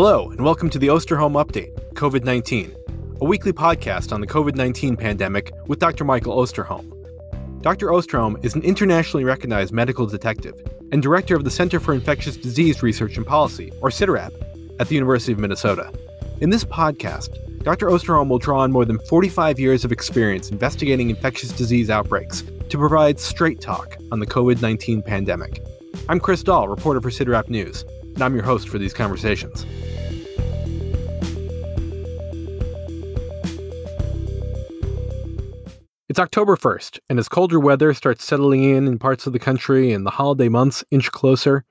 Hello, and welcome to the Osterholm Update, COVID 19, a weekly podcast on the COVID 19 pandemic with Dr. Michael Osterholm. Dr. Osterholm is an internationally recognized medical detective and director of the Center for Infectious Disease Research and Policy, or CIDRAP, at the University of Minnesota. In this podcast, Dr. Osterholm will draw on more than 45 years of experience investigating infectious disease outbreaks to provide straight talk on the COVID 19 pandemic. I'm Chris Dall, reporter for CIDRAP News and I'm your host for these conversations. It's October 1st, and as colder weather starts settling in in parts of the country and the holiday months inch closer,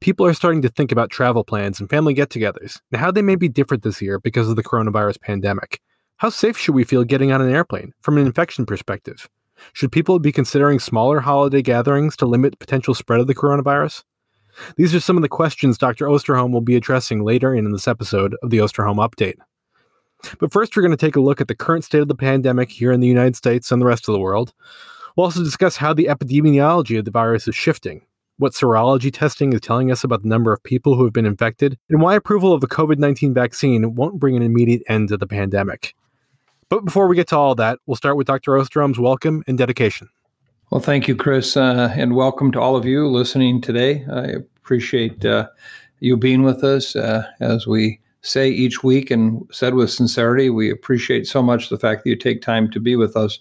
people are starting to think about travel plans and family get togethers and how they may be different this year because of the coronavirus pandemic. How safe should we feel getting on an airplane from an infection perspective? Should people be considering smaller holiday gatherings to limit potential spread of the coronavirus? These are some of the questions Dr. Osterholm will be addressing later in this episode of the Osterholm Update. But first, we're going to take a look at the current state of the pandemic here in the United States and the rest of the world. We'll also discuss how the epidemiology of the virus is shifting, what serology testing is telling us about the number of people who have been infected, and why approval of the COVID 19 vaccine won't bring an immediate end to the pandemic. But before we get to all that, we'll start with Dr. Osterholm's welcome and dedication. Well, thank you, Chris, uh, and welcome to all of you listening today. I appreciate uh, you being with us uh, as we say each week and said with sincerity. We appreciate so much the fact that you take time to be with us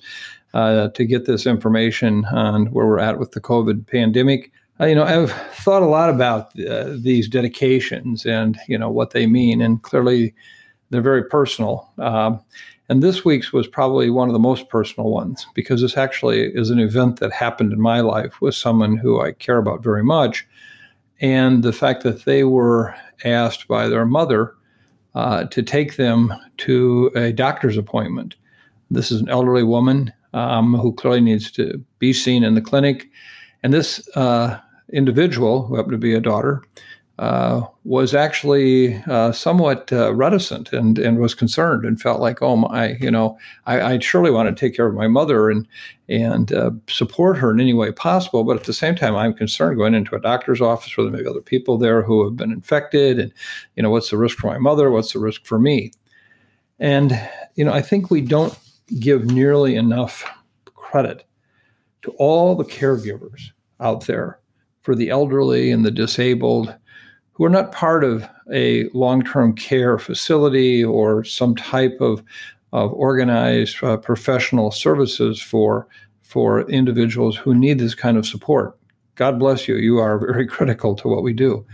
uh, to get this information on where we're at with the COVID pandemic. Uh, you know, I've thought a lot about uh, these dedications and you know what they mean, and clearly they're very personal. Um, and this week's was probably one of the most personal ones because this actually is an event that happened in my life with someone who I care about very much. And the fact that they were asked by their mother uh, to take them to a doctor's appointment. This is an elderly woman um, who clearly needs to be seen in the clinic. And this uh, individual, who happened to be a daughter, uh, was actually uh, somewhat uh, reticent and, and was concerned and felt like, oh my, you know, I, I surely want to take care of my mother and and uh, support her in any way possible. But at the same time, I'm concerned going into a doctor's office where there may be other people there who have been infected, and you know, what's the risk for my mother? What's the risk for me? And you know, I think we don't give nearly enough credit to all the caregivers out there for the elderly and the disabled who are not part of a long-term care facility or some type of, of organized uh, professional services for for individuals who need this kind of support. God bless you. You are very critical to what we do.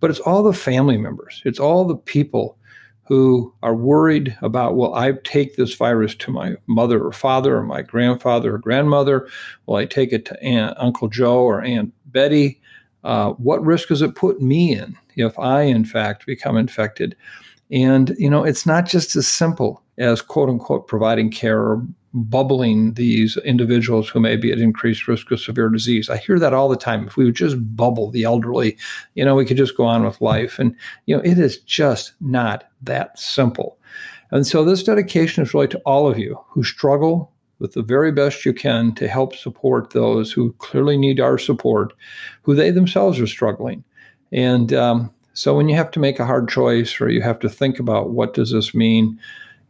But it's all the family members. It's all the people who are worried about, will I take this virus to my mother or father or my grandfather or grandmother? Will I take it to Aunt, Uncle Joe or Aunt Betty? Uh, what risk does it put me in if I, in fact, become infected? And, you know, it's not just as simple as quote unquote providing care or bubbling these individuals who may be at increased risk of severe disease. I hear that all the time. If we would just bubble the elderly, you know, we could just go on with life. And, you know, it is just not that simple. And so this dedication is really to all of you who struggle with the very best you can to help support those who clearly need our support, who they themselves are struggling. And um, so when you have to make a hard choice or you have to think about what does this mean,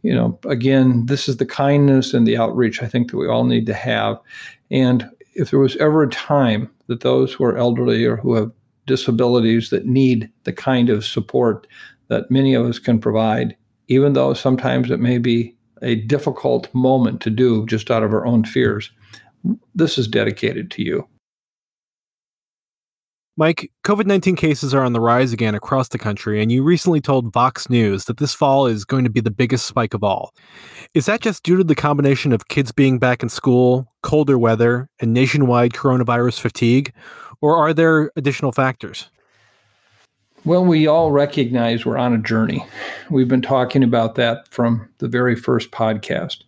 you know, again, this is the kindness and the outreach I think that we all need to have. And if there was ever a time that those who are elderly or who have disabilities that need the kind of support that many of us can provide, even though sometimes it may be a difficult moment to do just out of our own fears. This is dedicated to you. Mike, COVID 19 cases are on the rise again across the country, and you recently told Vox News that this fall is going to be the biggest spike of all. Is that just due to the combination of kids being back in school, colder weather, and nationwide coronavirus fatigue, or are there additional factors? Well, we all recognize we're on a journey. We've been talking about that from the very first podcast.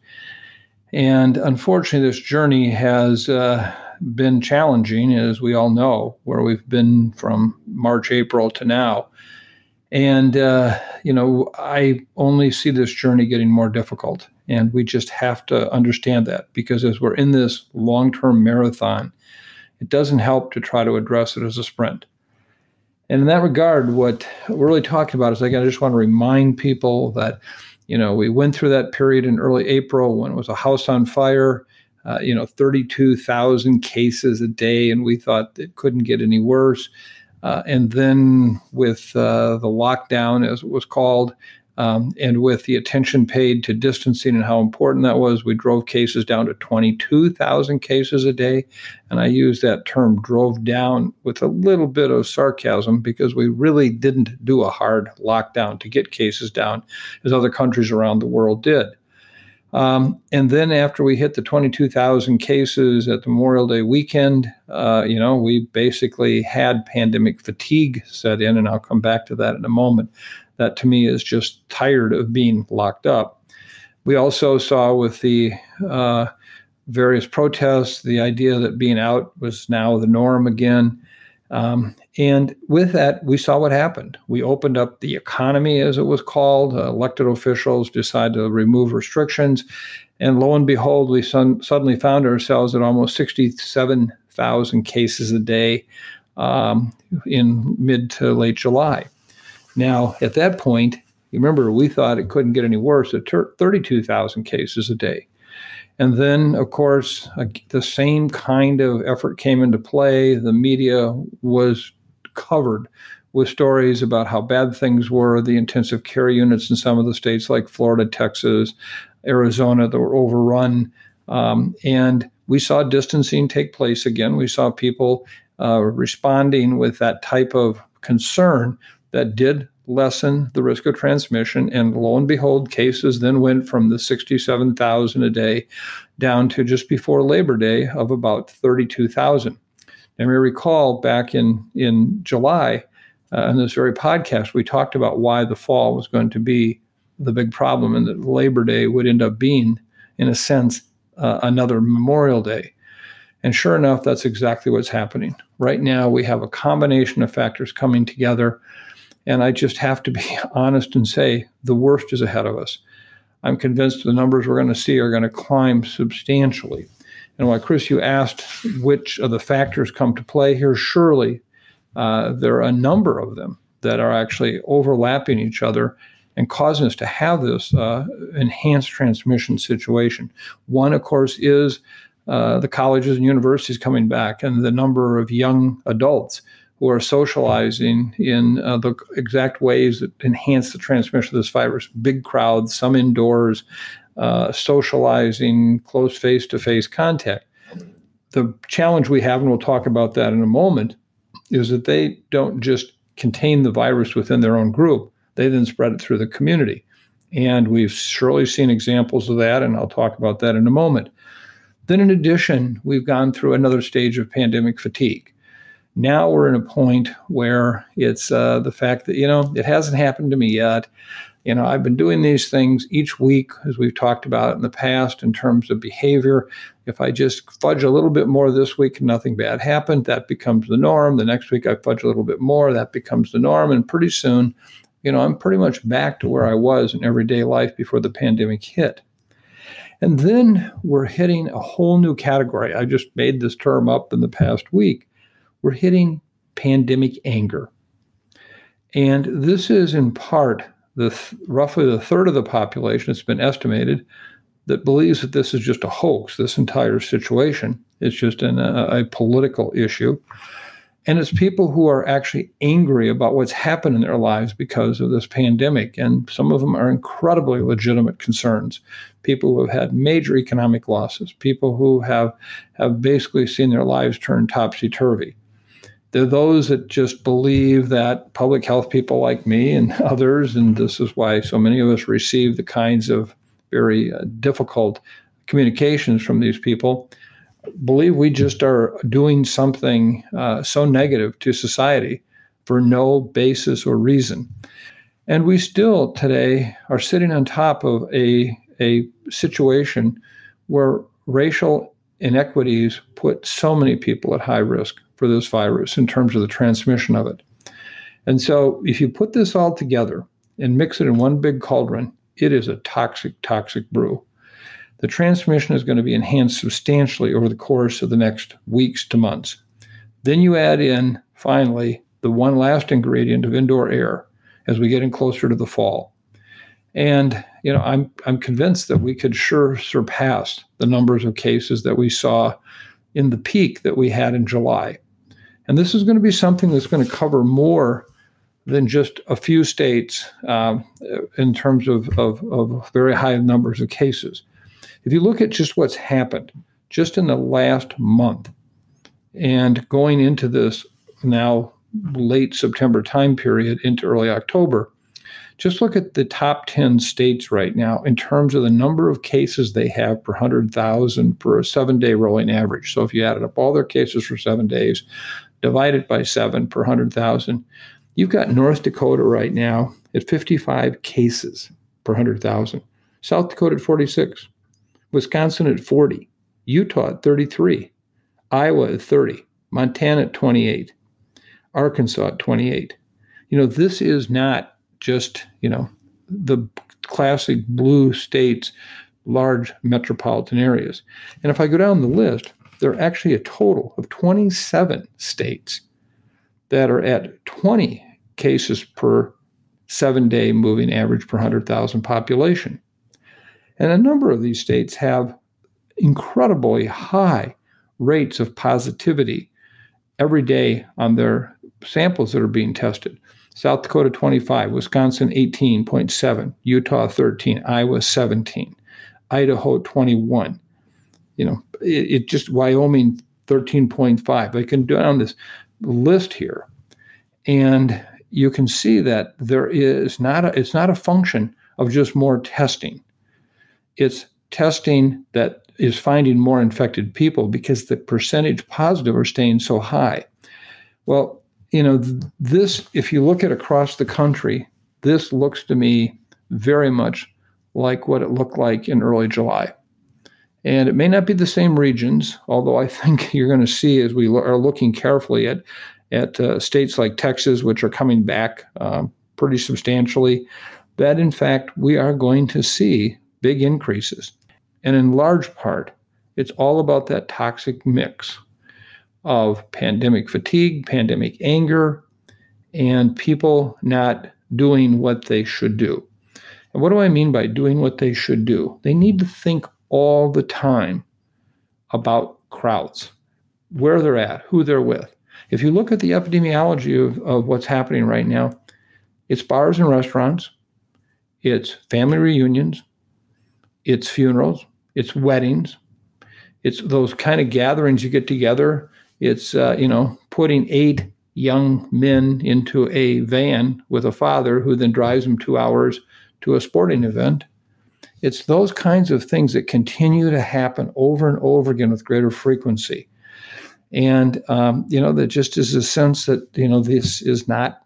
And unfortunately, this journey has uh, been challenging, as we all know, where we've been from March, April to now. And, uh, you know, I only see this journey getting more difficult. And we just have to understand that because as we're in this long term marathon, it doesn't help to try to address it as a sprint. And in that regard, what we're really talking about is like, I just want to remind people that, you know, we went through that period in early April when it was a house on fire, uh, you know, 32,000 cases a day, and we thought it couldn't get any worse. Uh, and then with uh, the lockdown, as it was called, um, and with the attention paid to distancing and how important that was, we drove cases down to 22,000 cases a day. And I use that term drove down with a little bit of sarcasm because we really didn't do a hard lockdown to get cases down as other countries around the world did. Um, and then after we hit the 22,000 cases at the Memorial Day weekend, uh, you know, we basically had pandemic fatigue set in, and I'll come back to that in a moment that to me is just tired of being locked up. We also saw with the uh, various protests the idea that being out was now the norm again. Um, and with that, we saw what happened. We opened up the economy, as it was called. Uh, elected officials decided to remove restrictions. And lo and behold, we son- suddenly found ourselves at almost 67,000 cases a day um, in mid to late July. Now, at that point, you remember we thought it couldn't get any worse at 32,000 cases a day. And then, of course, the same kind of effort came into play. The media was covered with stories about how bad things were, the intensive care units in some of the states like Florida, Texas, Arizona that were overrun. Um, and we saw distancing take place again. We saw people uh, responding with that type of concern that did lessen the risk of transmission. And lo and behold, cases then went from the 67,000 a day down to just before Labor Day of about 32,000. And we recall back in, in July, uh, in this very podcast, we talked about why the fall was going to be the big problem and that Labor Day would end up being, in a sense, uh, another Memorial Day. And sure enough, that's exactly what's happening. Right now, we have a combination of factors coming together and I just have to be honest and say the worst is ahead of us. I'm convinced the numbers we're going to see are going to climb substantially. And why, Chris, you asked which of the factors come to play here, surely uh, there are a number of them that are actually overlapping each other and causing us to have this uh, enhanced transmission situation. One, of course, is uh, the colleges and universities coming back and the number of young adults who are socializing in uh, the exact ways that enhance the transmission of this virus. Big crowds, some indoors, uh, socializing, close face to face contact. The challenge we have, and we'll talk about that in a moment, is that they don't just contain the virus within their own group, they then spread it through the community. And we've surely seen examples of that, and I'll talk about that in a moment. Then, in addition, we've gone through another stage of pandemic fatigue. Now we're in a point where it's uh, the fact that, you know, it hasn't happened to me yet. You know, I've been doing these things each week, as we've talked about in the past, in terms of behavior. If I just fudge a little bit more this week and nothing bad happened, that becomes the norm. The next week I fudge a little bit more, that becomes the norm. And pretty soon, you know, I'm pretty much back to where I was in everyday life before the pandemic hit. And then we're hitting a whole new category. I just made this term up in the past week we're hitting pandemic anger. And this is in part the th- roughly the third of the population, it's been estimated, that believes that this is just a hoax, this entire situation. It's just an, a, a political issue. And it's people who are actually angry about what's happened in their lives because of this pandemic. And some of them are incredibly legitimate concerns. People who have had major economic losses, people who have, have basically seen their lives turn topsy turvy. There are those that just believe that public health people like me and others, and this is why so many of us receive the kinds of very uh, difficult communications from these people, believe we just are doing something uh, so negative to society for no basis or reason. And we still today are sitting on top of a, a situation where racial inequities put so many people at high risk for this virus in terms of the transmission of it. And so, if you put this all together and mix it in one big cauldron, it is a toxic, toxic brew. The transmission is going to be enhanced substantially over the course of the next weeks to months. Then you add in, finally, the one last ingredient of indoor air as we get in closer to the fall. And you know, I'm I'm convinced that we could sure surpass the numbers of cases that we saw in the peak that we had in July. And this is going to be something that's going to cover more than just a few states um, in terms of, of, of very high numbers of cases. If you look at just what's happened just in the last month and going into this now late September time period into early October, just look at the top 10 states right now in terms of the number of cases they have per 100,000 per seven day rolling average. So if you added up all their cases for seven days, divide it by seven per 100,000, you've got North Dakota right now at 55 cases per 100,000, South Dakota at 46, Wisconsin at 40, Utah at 33, Iowa at 30, Montana at 28, Arkansas at 28. You know, this is not just, you know, the classic blue states, large metropolitan areas. And if I go down the list, there are actually a total of 27 states that are at 20 cases per seven day moving average per 100,000 population. And a number of these states have incredibly high rates of positivity every day on their samples that are being tested. South Dakota 25, Wisconsin 18.7, Utah 13, Iowa 17, Idaho 21. You know, it, it just Wyoming 13.5. I can do on this list here, and you can see that there is not a, it's not a function of just more testing. It's testing that is finding more infected people because the percentage positive are staying so high. Well, you know, this, if you look at across the country, this looks to me very much like what it looked like in early July. And it may not be the same regions, although I think you're going to see as we are looking carefully at, at uh, states like Texas, which are coming back um, pretty substantially, that in fact we are going to see big increases. And in large part, it's all about that toxic mix of pandemic fatigue, pandemic anger, and people not doing what they should do. And what do I mean by doing what they should do? They need to think all the time about crowds, where they're at, who they're with. If you look at the epidemiology of, of what's happening right now, it's bars and restaurants, it's family reunions, it's funerals, it's weddings, it's those kind of gatherings you get together it's uh, you know putting eight young men into a van with a father who then drives them two hours to a sporting event. It's those kinds of things that continue to happen over and over again with greater frequency. And, um, you know, that just is a sense that, you know, this is not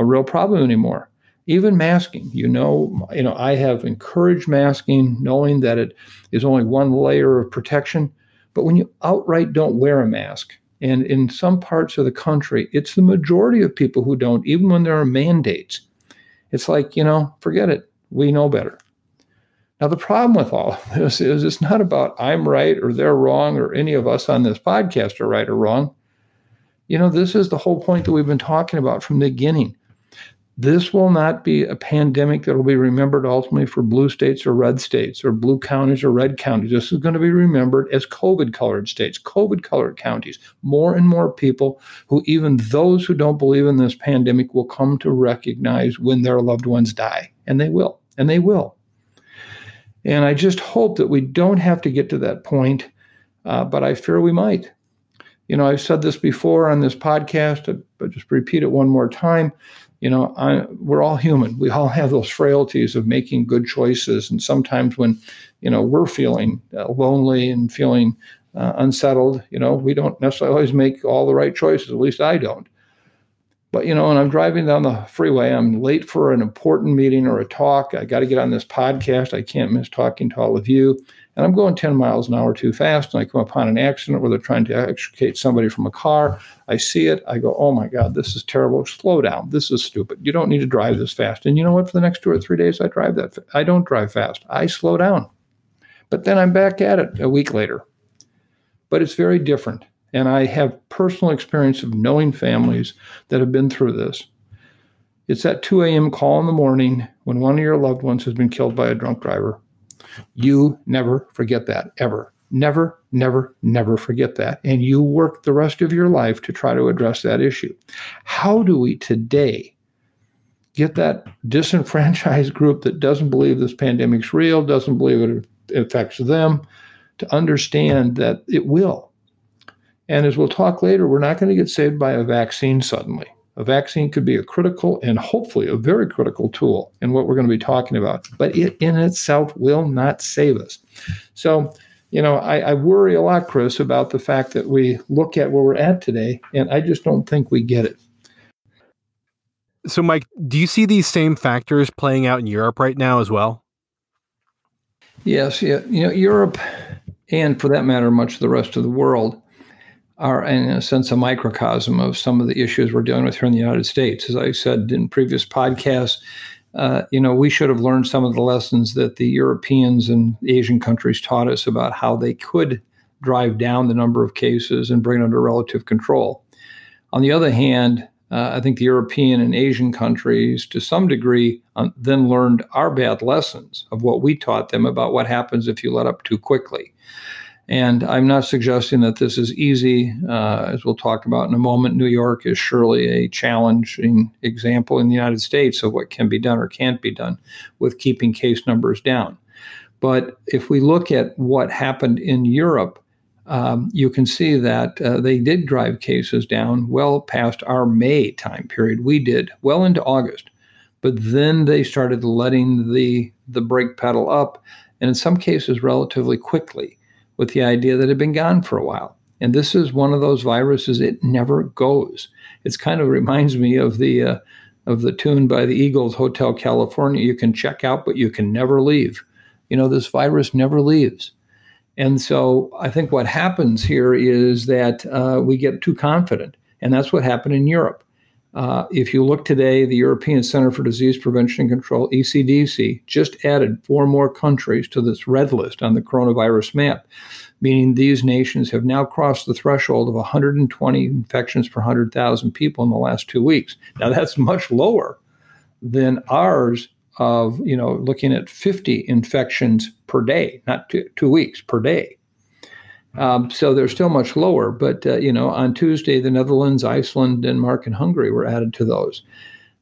a real problem anymore. Even masking, you know, you know, I have encouraged masking, knowing that it is only one layer of protection. But when you outright don't wear a mask, and in some parts of the country, it's the majority of people who don't, even when there are mandates. It's like, you know, forget it. We know better. Now, the problem with all of this is it's not about I'm right or they're wrong or any of us on this podcast are right or wrong. You know, this is the whole point that we've been talking about from the beginning. This will not be a pandemic that will be remembered ultimately for blue states or red states or blue counties or red counties. This is going to be remembered as COVID colored states, COVID colored counties. More and more people who, even those who don't believe in this pandemic, will come to recognize when their loved ones die. And they will. And they will. And I just hope that we don't have to get to that point, uh, but I fear we might. You know, I've said this before on this podcast, but just repeat it one more time. You know I, we're all human. We all have those frailties of making good choices. And sometimes when you know we're feeling uh, lonely and feeling uh, unsettled you know we don't necessarily always make all the right choices. At least i don't but you know and i'm driving down the freeway i'm late for an important meeting or a talk i got to get on this podcast i can't miss talking to all of you and I'm going 10 miles an hour too fast, and I come upon an accident where they're trying to extricate somebody from a car. I see it. I go, oh my God, this is terrible. Slow down. This is stupid. You don't need to drive this fast. And you know what? For the next two or three days, I drive that. I don't drive fast. I slow down. But then I'm back at it a week later. But it's very different. And I have personal experience of knowing families that have been through this. It's that 2 a.m. call in the morning when one of your loved ones has been killed by a drunk driver. You never forget that, ever. Never, never, never forget that. And you work the rest of your life to try to address that issue. How do we today get that disenfranchised group that doesn't believe this pandemic's real, doesn't believe it affects them, to understand that it will? And as we'll talk later, we're not going to get saved by a vaccine suddenly. A vaccine could be a critical and hopefully a very critical tool in what we're going to be talking about, but it in itself will not save us. So, you know, I, I, worry a lot, Chris, about the fact that we look at where we're at today, and I just don't think we get it. So, Mike, do you see these same factors playing out in Europe right now as well? Yes, yeah, you know, Europe, and for that matter, much of the rest of the world are, in a sense, a microcosm of some of the issues we're dealing with here in the United States. As I said in previous podcasts, uh, you know, we should have learned some of the lessons that the Europeans and Asian countries taught us about how they could drive down the number of cases and bring it under relative control. On the other hand, uh, I think the European and Asian countries, to some degree, um, then learned our bad lessons of what we taught them about what happens if you let up too quickly. And I'm not suggesting that this is easy. Uh, as we'll talk about in a moment, New York is surely a challenging example in the United States of what can be done or can't be done with keeping case numbers down. But if we look at what happened in Europe, um, you can see that uh, they did drive cases down well past our May time period. We did well into August, but then they started letting the the brake pedal up, and in some cases relatively quickly with the idea that it had been gone for a while. And this is one of those viruses, it never goes. It's kind of reminds me of the uh, of the tune by the Eagles, Hotel California. You can check out, but you can never leave. You know, this virus never leaves. And so I think what happens here is that uh, we get too confident. And that's what happened in Europe. Uh, if you look today, the European Center for Disease Prevention and Control, ECDC, just added four more countries to this red list on the coronavirus map, meaning these nations have now crossed the threshold of 120 infections per 100,000 people in the last two weeks. Now, that's much lower than ours of, you know, looking at 50 infections per day, not two, two weeks per day. Um, so they're still much lower. But uh, you know, on Tuesday, the Netherlands, Iceland, Denmark, and Hungary were added to those.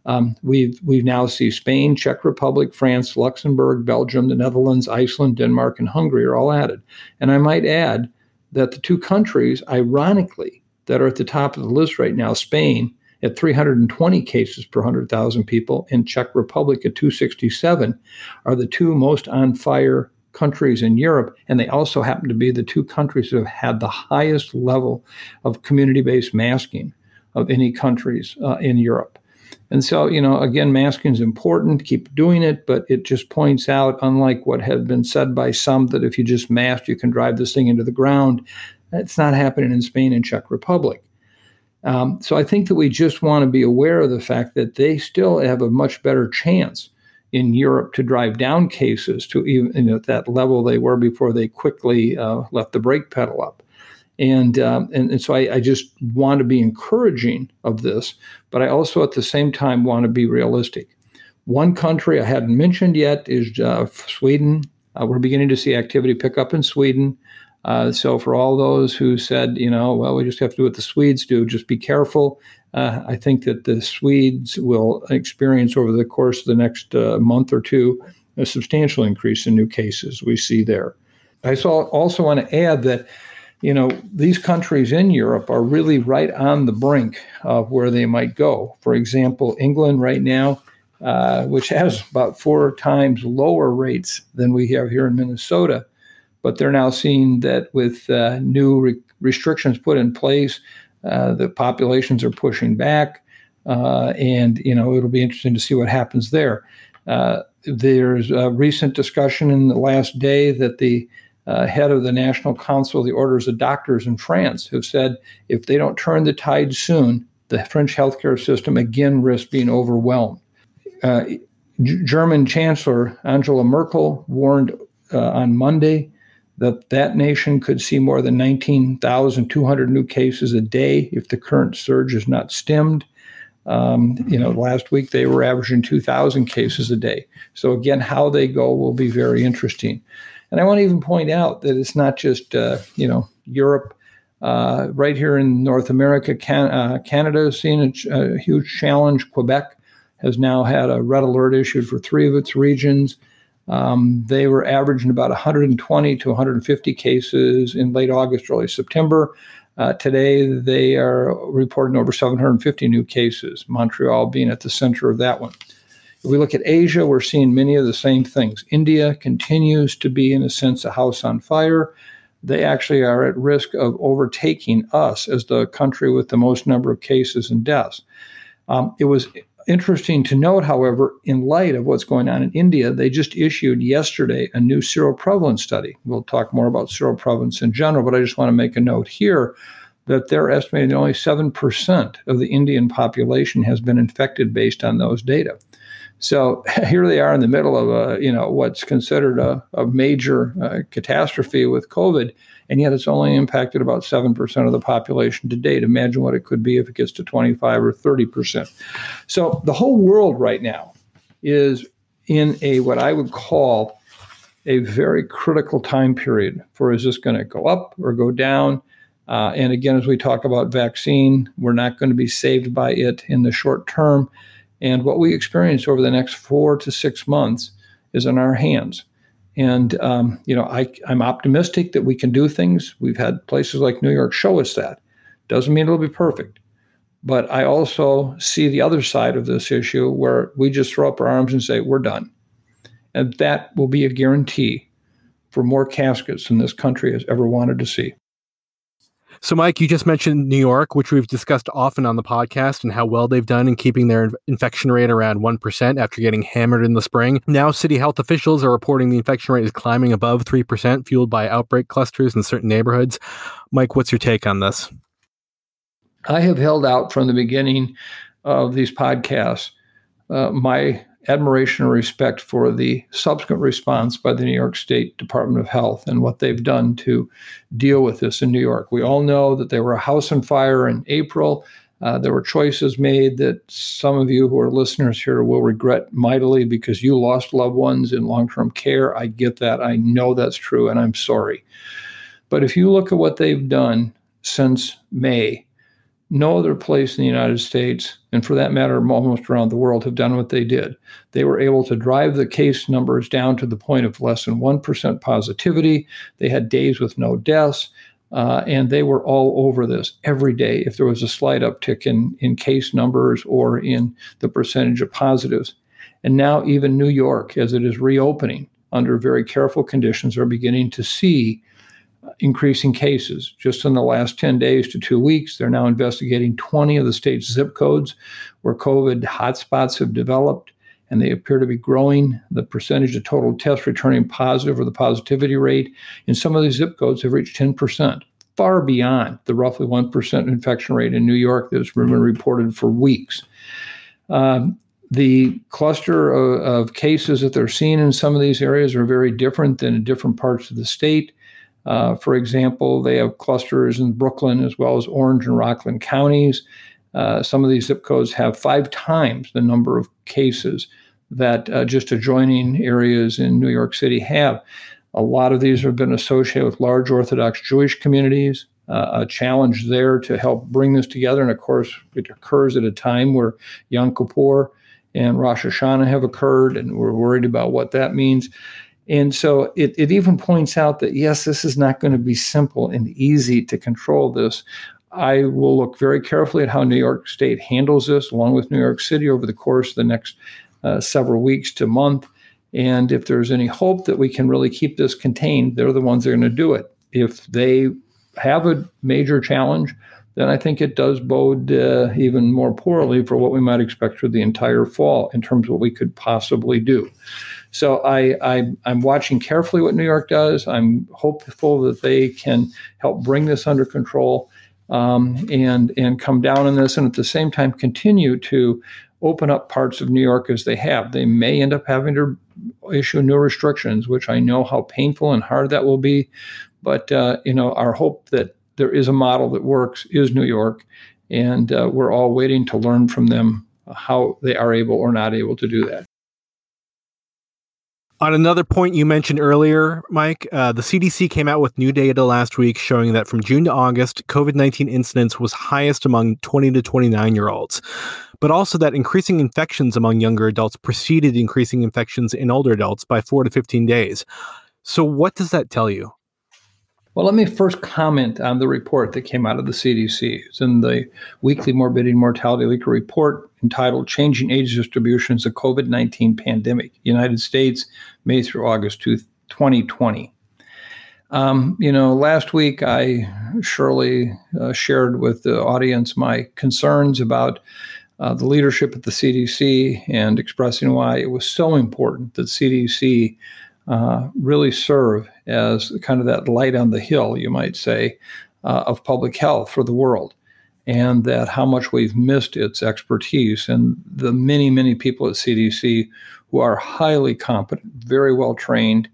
Um, we've we've now see Spain, Czech Republic, France, Luxembourg, Belgium, the Netherlands, Iceland, Denmark, and Hungary are all added. And I might add that the two countries, ironically, that are at the top of the list right now, Spain at 320 cases per 100,000 people and Czech Republic at 267, are the two most on fire countries in Europe, and they also happen to be the two countries that have had the highest level of community based masking of any countries uh, in Europe. And so, you know, again, masking is important, keep doing it, but it just points out, unlike what had been said by some, that if you just mask, you can drive this thing into the ground. It's not happening in Spain and Czech Republic. Um, so I think that we just want to be aware of the fact that they still have a much better chance in Europe to drive down cases to even you know, that level they were before they quickly uh, left the brake pedal up. And, um, and, and so I, I, just want to be encouraging of this, but I also at the same time want to be realistic. One country I hadn't mentioned yet is uh, Sweden. Uh, we're beginning to see activity pick up in Sweden. Uh, so for all those who said, you know, well, we just have to do what the Swedes do, just be careful. Uh, I think that the Swedes will experience over the course of the next uh, month or two a substantial increase in new cases we see there. I saw, also want to add that, you know, these countries in Europe are really right on the brink of where they might go. For example, England right now, uh, which has about four times lower rates than we have here in Minnesota, but they're now seeing that with uh, new re- restrictions put in place, uh, the populations are pushing back, uh, and you know it'll be interesting to see what happens there. Uh, there's a recent discussion in the last day that the uh, head of the National Council of the Orders of Doctors in France have said if they don't turn the tide soon, the French healthcare system again risks being overwhelmed. Uh, G- German Chancellor Angela Merkel warned on Monday that that nation could see more than 19,200 new cases a day if the current surge is not stemmed. Um, you know, last week they were averaging 2,000 cases a day. So again, how they go will be very interesting. And I want to even point out that it's not just uh, you know Europe. Uh, right here in North America, Can- uh, Canada has seen a, a, huge challenge. Quebec has now had a red alert issued for three of its regions. Um, they were averaging about 120 to 150 cases in late August, early September. Uh, today, they are reporting over 750 new cases, Montreal being at the center of that one. If we look at Asia, we're seeing many of the same things. India continues to be, in a sense, a house on fire. They actually are at risk of overtaking us as the country with the most number of cases and deaths. Um, it was interesting to note, however, in light of what's going on in India, they just issued yesterday a new seroprevalence study. We'll talk more about seroprevalence in general, but I just want to make a note here that they're estimating that only 7% of the Indian population has been infected based on those data. So here they are in the middle of a, you know, what's considered a, a major uh, catastrophe with COVID and yet it's only impacted about 7% of the population to date. Imagine what it could be if it gets to 25 or 30%. So the whole world right now is in a what I would call a very critical time period for is this going to go up or go down? Uh, and again, as we talk about vaccine, we're not going to be saved by it in the short term. And what we experience over the next four to six months is in our hands. And um, you know, I, I'm optimistic that we can do things. We've had places like New York show us that. Doesn't mean it'll be perfect, but I also see the other side of this issue where we just throw up our arms and say we're done, and that will be a guarantee for more caskets than this country has ever wanted to see. So, Mike, you just mentioned New York, which we've discussed often on the podcast and how well they've done in keeping their infection rate around 1% after getting hammered in the spring. Now, city health officials are reporting the infection rate is climbing above 3%, fueled by outbreak clusters in certain neighborhoods. Mike, what's your take on this? I have held out from the beginning of these podcasts uh, my admiration and respect for the subsequent response by the New York State Department of Health and what they've done to deal with this in New York. We all know that there were a house on fire in April. Uh, there were choices made that some of you who are listeners here will regret mightily because you lost loved ones in long term care. I get that. I know that's true, and I'm sorry. But if you look at what they've done since May, no other place in the United States, and for that matter, almost around the world, have done what they did. They were able to drive the case numbers down to the point of less than 1% positivity. They had days with no deaths, uh, and they were all over this every day if there was a slight uptick in, in case numbers or in the percentage of positives. And now, even New York, as it is reopening under very careful conditions, are beginning to see increasing cases. Just in the last 10 days to two weeks, they're now investigating 20 of the state's zip codes where COVID hotspots have developed, and they appear to be growing. The percentage of total tests returning positive or the positivity rate in some of these zip codes have reached 10%, far beyond the roughly 1% infection rate in New York that's been reported for weeks. Um, the cluster of, of, cases that they're seeing in some of these areas are very different than in different parts of the state. Uh, for example, they have clusters in Brooklyn as well as Orange and Rockland counties. Uh, some of these zip codes have five times the number of cases that uh, just adjoining areas in New York City have. A lot of these have been associated with large Orthodox Jewish communities. Uh, a challenge there to help bring this together. And of course, it occurs at a time where Yom Kippur and Rosh Hashanah have occurred, and we're worried about what that means. And so it, it even points out that, yes, this is not going to be simple and easy to control this. I will look very carefully at how New York State handles this, along with New York City, over the course of the next uh, several weeks to month. And if there's any hope that we can really keep this contained, they're the ones that are going to do it. If they have a major challenge, then I think it does bode uh, even more poorly for what we might expect for the entire fall in terms of what we could possibly do. So I, I I'm watching carefully what New York does. I'm hopeful that they can help bring this under control. um, and and come down on this, and at the same time continue to open up parts of New York as they have. They may end up having to issue new restrictions, which I know how painful and hard that will be. But uh, you know, our hope that there is a model that works is New York, and uh, we're all waiting to learn from them how they are able or not able to do that. On another point you mentioned earlier, Mike, uh, the CDC came out with new data last week showing that from June to August, COVID 19 incidence was highest among 20 to 29 year olds, but also that increasing infections among younger adults preceded increasing infections in older adults by 4 to 15 days. So, what does that tell you? Well, let me first comment on the report that came out of the CDC. It's in the weekly morbidity and mortality weekly report entitled Changing Age Distributions of COVID 19 Pandemic, United States, May through August 2020. Um, you know, last week I surely uh, shared with the audience my concerns about uh, the leadership at the CDC and expressing why it was so important that CDC uh, really serve as kind of that light on the hill, you might say, uh, of public health for the world, and that how much we've missed its expertise and the many, many people at CDC who are highly competent, very well trained,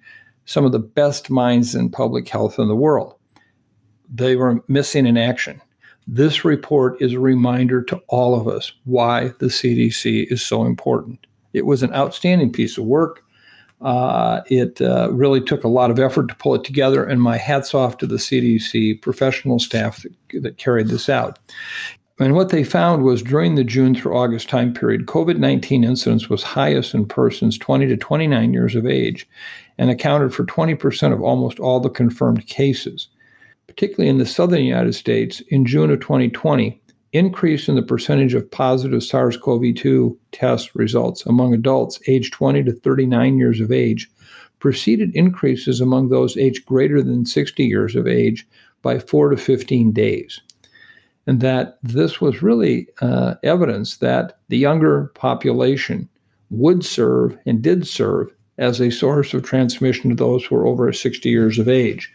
some of the best minds in public health in the world. They were missing in action. This report is a reminder to all of us why the CDC is so important. It was an outstanding piece of work. Uh, it uh, really took a lot of effort to pull it together, and my hats off to the CDC professional staff that, that carried this out. And what they found was during the June through August time period, COVID 19 incidence was highest in persons 20 to 29 years of age and accounted for 20% of almost all the confirmed cases. Particularly in the southern United States, in June of 2020, increase in the percentage of positive SARS CoV 2 test results among adults aged 20 to 39 years of age preceded increases among those aged greater than 60 years of age by 4 to 15 days. And that this was really uh, evidence that the younger population would serve and did serve as a source of transmission to those who are over 60 years of age.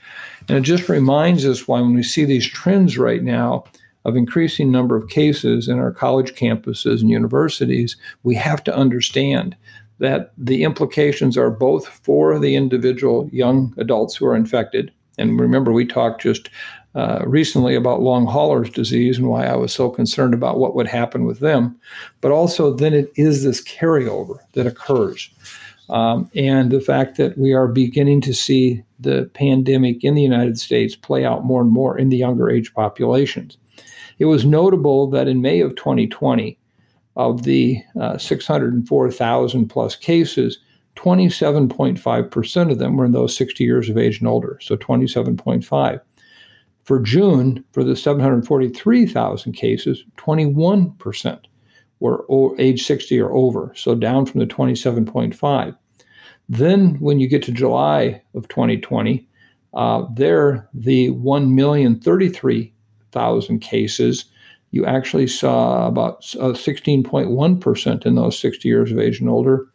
And it just reminds us why, when we see these trends right now, of increasing number of cases in our college campuses and universities, we have to understand that the implications are both for the individual young adults who are infected. And remember, we talked just uh, recently about long haulers disease and why I was so concerned about what would happen with them. But also, then it is this carryover that occurs. Um, and the fact that we are beginning to see the pandemic in the United States play out more and more in the younger age populations. It was notable that in May of 2020, of the uh, 604,000 plus cases, 27.5% of them were in those 60 years of age and older, so 27.5. For June, for the 743,000 cases, 21% were o- age 60 or over, so down from the 27.5. Then, when you get to July of 2020, uh, there the 1,033 thousand cases, you actually saw about 16.1% uh, in those 60 years of age and older.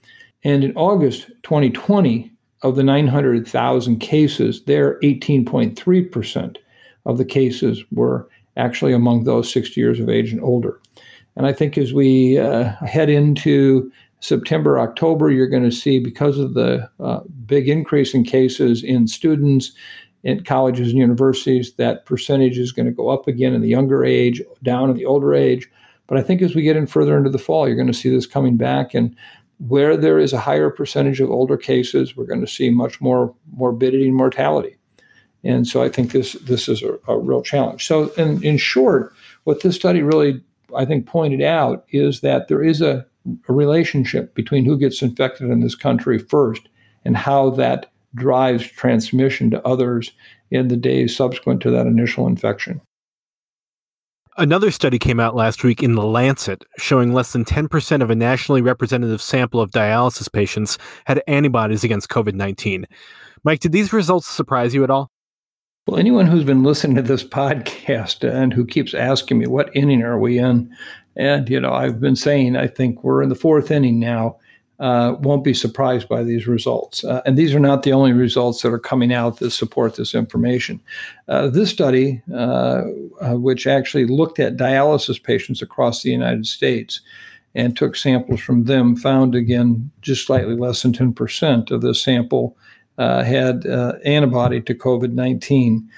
And in August 2020, of the 900,000 cases, there 18.3% of the cases were actually among those 60 years of age and older. And I think as we uh, head into September, October, you're going to see, because of the uh, big increase in cases in students in colleges and universities, that percentage is going to go up again in the younger age, down in the older age. But I think as we get in further into the fall, you're going to see this coming back. And where there is a higher percentage of older cases, we're going to see much more morbidity and mortality. And so I think this this is a, a real challenge. So in, in short, what this study really I think pointed out is that there is a, a relationship between who gets infected in this country first and how that drives transmission to others in the days subsequent to that initial infection. Another study came out last week in The Lancet showing less than 10% of a nationally representative sample of dialysis patients had antibodies against COVID 19. Mike, did these results surprise you at all? Well, anyone who's been listening to this podcast and who keeps asking me, what inning are we in? And, you know, I've been saying, I think we're in the fourth inning now. Uh, won't be surprised by these results. Uh, and these are not the only results that are coming out that support this information. Uh, this study, uh, uh, which actually looked at dialysis patients across the United States and took samples from them, found again just slightly less than 10% of the sample uh, had antibody to COVID 19.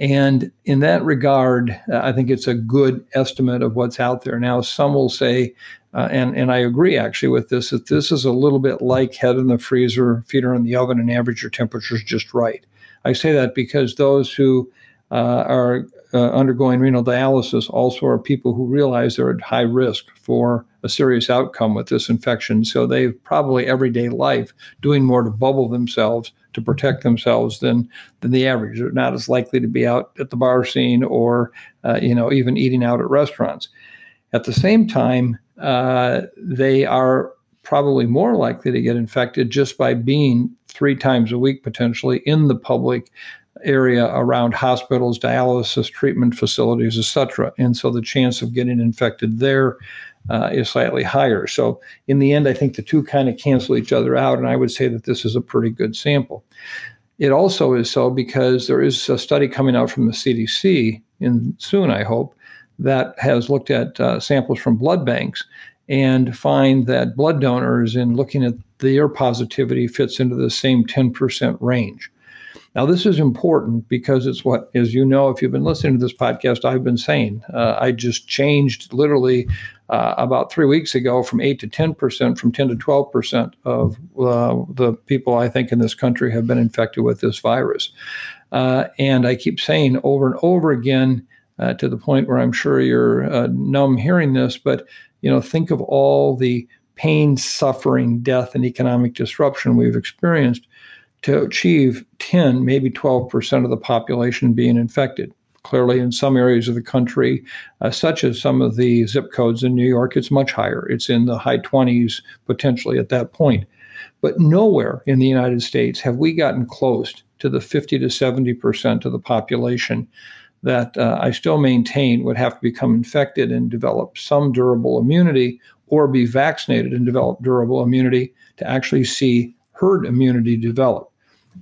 And in that regard, I think it's a good estimate of what's out there. Now, some will say uh, and and I agree actually with this that this is a little bit like head in the freezer, feet are in the oven, and average your temperatures just right. I say that because those who uh, are uh, undergoing renal dialysis also are people who realize they're at high risk for a serious outcome with this infection. So they've probably everyday life doing more to bubble themselves to protect themselves than than the average. They're not as likely to be out at the bar scene or uh, you know even eating out at restaurants. At the same time, uh, they are probably more likely to get infected just by being three times a week potentially in the public area around hospitals, dialysis treatment facilities, etc. And so the chance of getting infected there uh, is slightly higher. So in the end, I think the two kind of cancel each other out, and I would say that this is a pretty good sample. It also is so because there is a study coming out from the CDC in soon, I hope, that has looked at uh, samples from blood banks and find that blood donors, in looking at their positivity, fits into the same 10% range. Now, this is important because it's what, as you know, if you've been listening to this podcast, I've been saying. Uh, I just changed literally uh, about three weeks ago from 8 to 10%, from 10 to 12% of uh, the people I think in this country have been infected with this virus. Uh, and I keep saying over and over again uh, to the point where I'm sure you're uh, numb hearing this, but you know, think of all the pain, suffering, death, and economic disruption we've experienced to achieve 10, maybe 12% of the population being infected. Clearly, in some areas of the country, uh, such as some of the zip codes in New York, it's much higher. It's in the high 20s potentially at that point. But nowhere in the United States have we gotten close to the 50 to 70% of the population that uh, I still maintain would have to become infected and develop some durable immunity or be vaccinated and develop durable immunity to actually see herd immunity develop.